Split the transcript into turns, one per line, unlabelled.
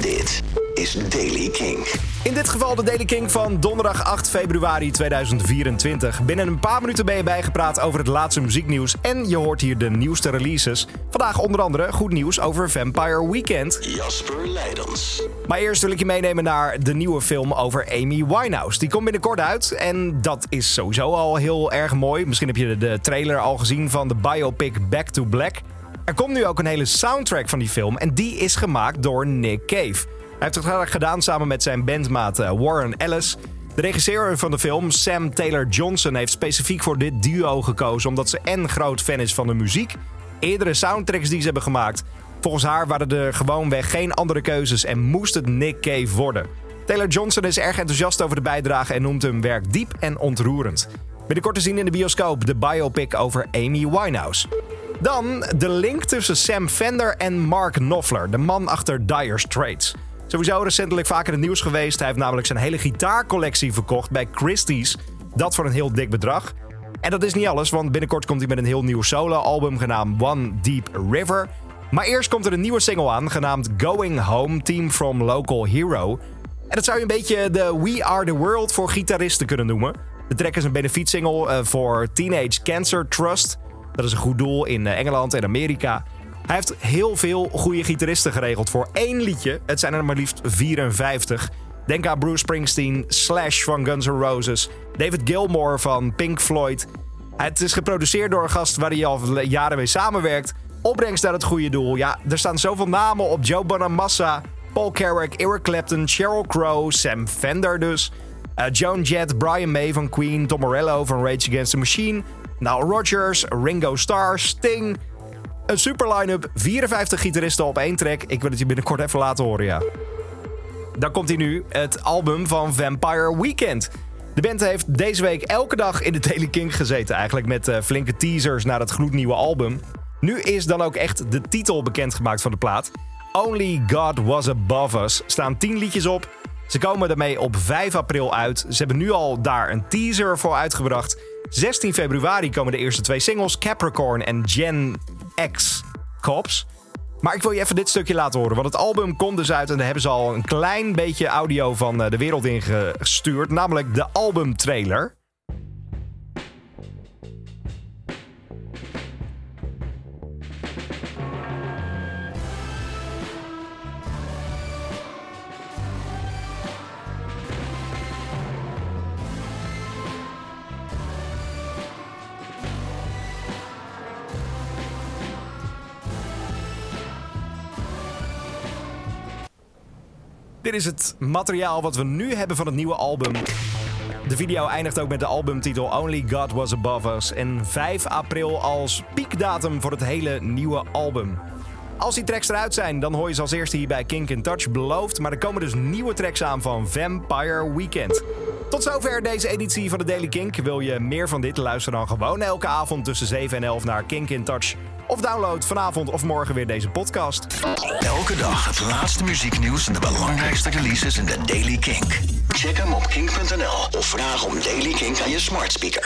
Dit is Daily King.
In dit geval de Daily King van donderdag 8 februari 2024. Binnen een paar minuten ben je bijgepraat over het laatste muzieknieuws en je hoort hier de nieuwste releases. Vandaag onder andere goed nieuws over Vampire Weekend.
Jasper Leidens.
Maar eerst wil ik je meenemen naar de nieuwe film over Amy Winehouse. Die komt binnenkort uit en dat is sowieso al heel erg mooi. Misschien heb je de trailer al gezien van de biopic Back to Black. Er komt nu ook een hele soundtrack van die film en die is gemaakt door Nick Cave. Hij heeft het gedaan samen met zijn bandmaat eh, Warren Ellis. De regisseur van de film, Sam Taylor Johnson, heeft specifiek voor dit duo gekozen omdat ze en groot fan is van de muziek, eerdere soundtracks die ze hebben gemaakt. Volgens haar waren er gewoonweg geen andere keuzes en moest het Nick Cave worden. Taylor Johnson is erg enthousiast over de bijdrage en noemt hun werk diep en ontroerend. Binnenkort te zien in de bioscoop de biopic over Amy Winehouse. Dan de link tussen Sam Fender en Mark Knopfler, de man achter Dire Straits. Sowieso recentelijk vaker in het nieuws geweest. Hij heeft namelijk zijn hele gitaarcollectie verkocht bij Christie's. Dat voor een heel dik bedrag. En dat is niet alles, want binnenkort komt hij met een heel nieuw solo-album genaamd One Deep River. Maar eerst komt er een nieuwe single aan, genaamd Going Home, Team from Local Hero. En dat zou je een beetje de We Are The World voor gitaristen kunnen noemen. De track is een benefietsingle uh, voor Teenage Cancer Trust. Dat is een goed doel in eh, Engeland en Amerika. Hij heeft heel veel goede gitaristen geregeld voor één liedje. Het zijn er maar liefst 54. Denk aan Bruce Springsteen, Slash van Guns N' Roses, David Gilmour van Pink Floyd. Het is geproduceerd door een gast waar hij al jaren mee samenwerkt. Opbrengst naar het goede doel. Ja, er staan zoveel namen op. Joe Bonamassa, Paul Carrack, Eric Clapton, Sheryl Crow, Sam Fender dus. Uh, Joan Jett, Brian May van Queen, Tom Morello van Rage Against the Machine, Nile Rodgers, Ringo Starr, Sting, een super line-up, 54 gitaristen op één track. Ik wil het je binnenkort even laten horen, ja. Dan komt hij nu, het album van Vampire Weekend. De band heeft deze week elke dag in de Daily King gezeten eigenlijk... met uh, flinke teasers naar het gloednieuwe album. Nu is dan ook echt de titel bekendgemaakt van de plaat. Only God Was Above Us staan 10 liedjes op. Ze komen daarmee op 5 april uit. Ze hebben nu al daar een teaser voor uitgebracht. 16 februari komen de eerste twee singles, Capricorn en Gen X-Cops. Maar ik wil je even dit stukje laten horen, want het album komt dus uit en daar hebben ze al een klein beetje audio van eh, de wereld ingestuurd, namelijk de albumtrailer. Dit is het materiaal wat we nu hebben van het nieuwe album. De video eindigt ook met de albumtitel Only God Was Above Us. En 5 april als piekdatum voor het hele nieuwe album. Als die tracks eruit zijn, dan hoor je ze als eerste hier bij Kink in Touch beloofd. Maar er komen dus nieuwe tracks aan van Vampire Weekend. Tot zover deze editie van de Daily Kink. Wil je meer van dit? Luister dan gewoon elke avond tussen 7 en 11 naar Kink in Touch. Of download vanavond of morgen weer deze podcast.
Elke dag het laatste muzieknieuws en de belangrijkste releases in de Daily Kink. Check hem op kink.nl of vraag om Daily Kink aan je smart speaker.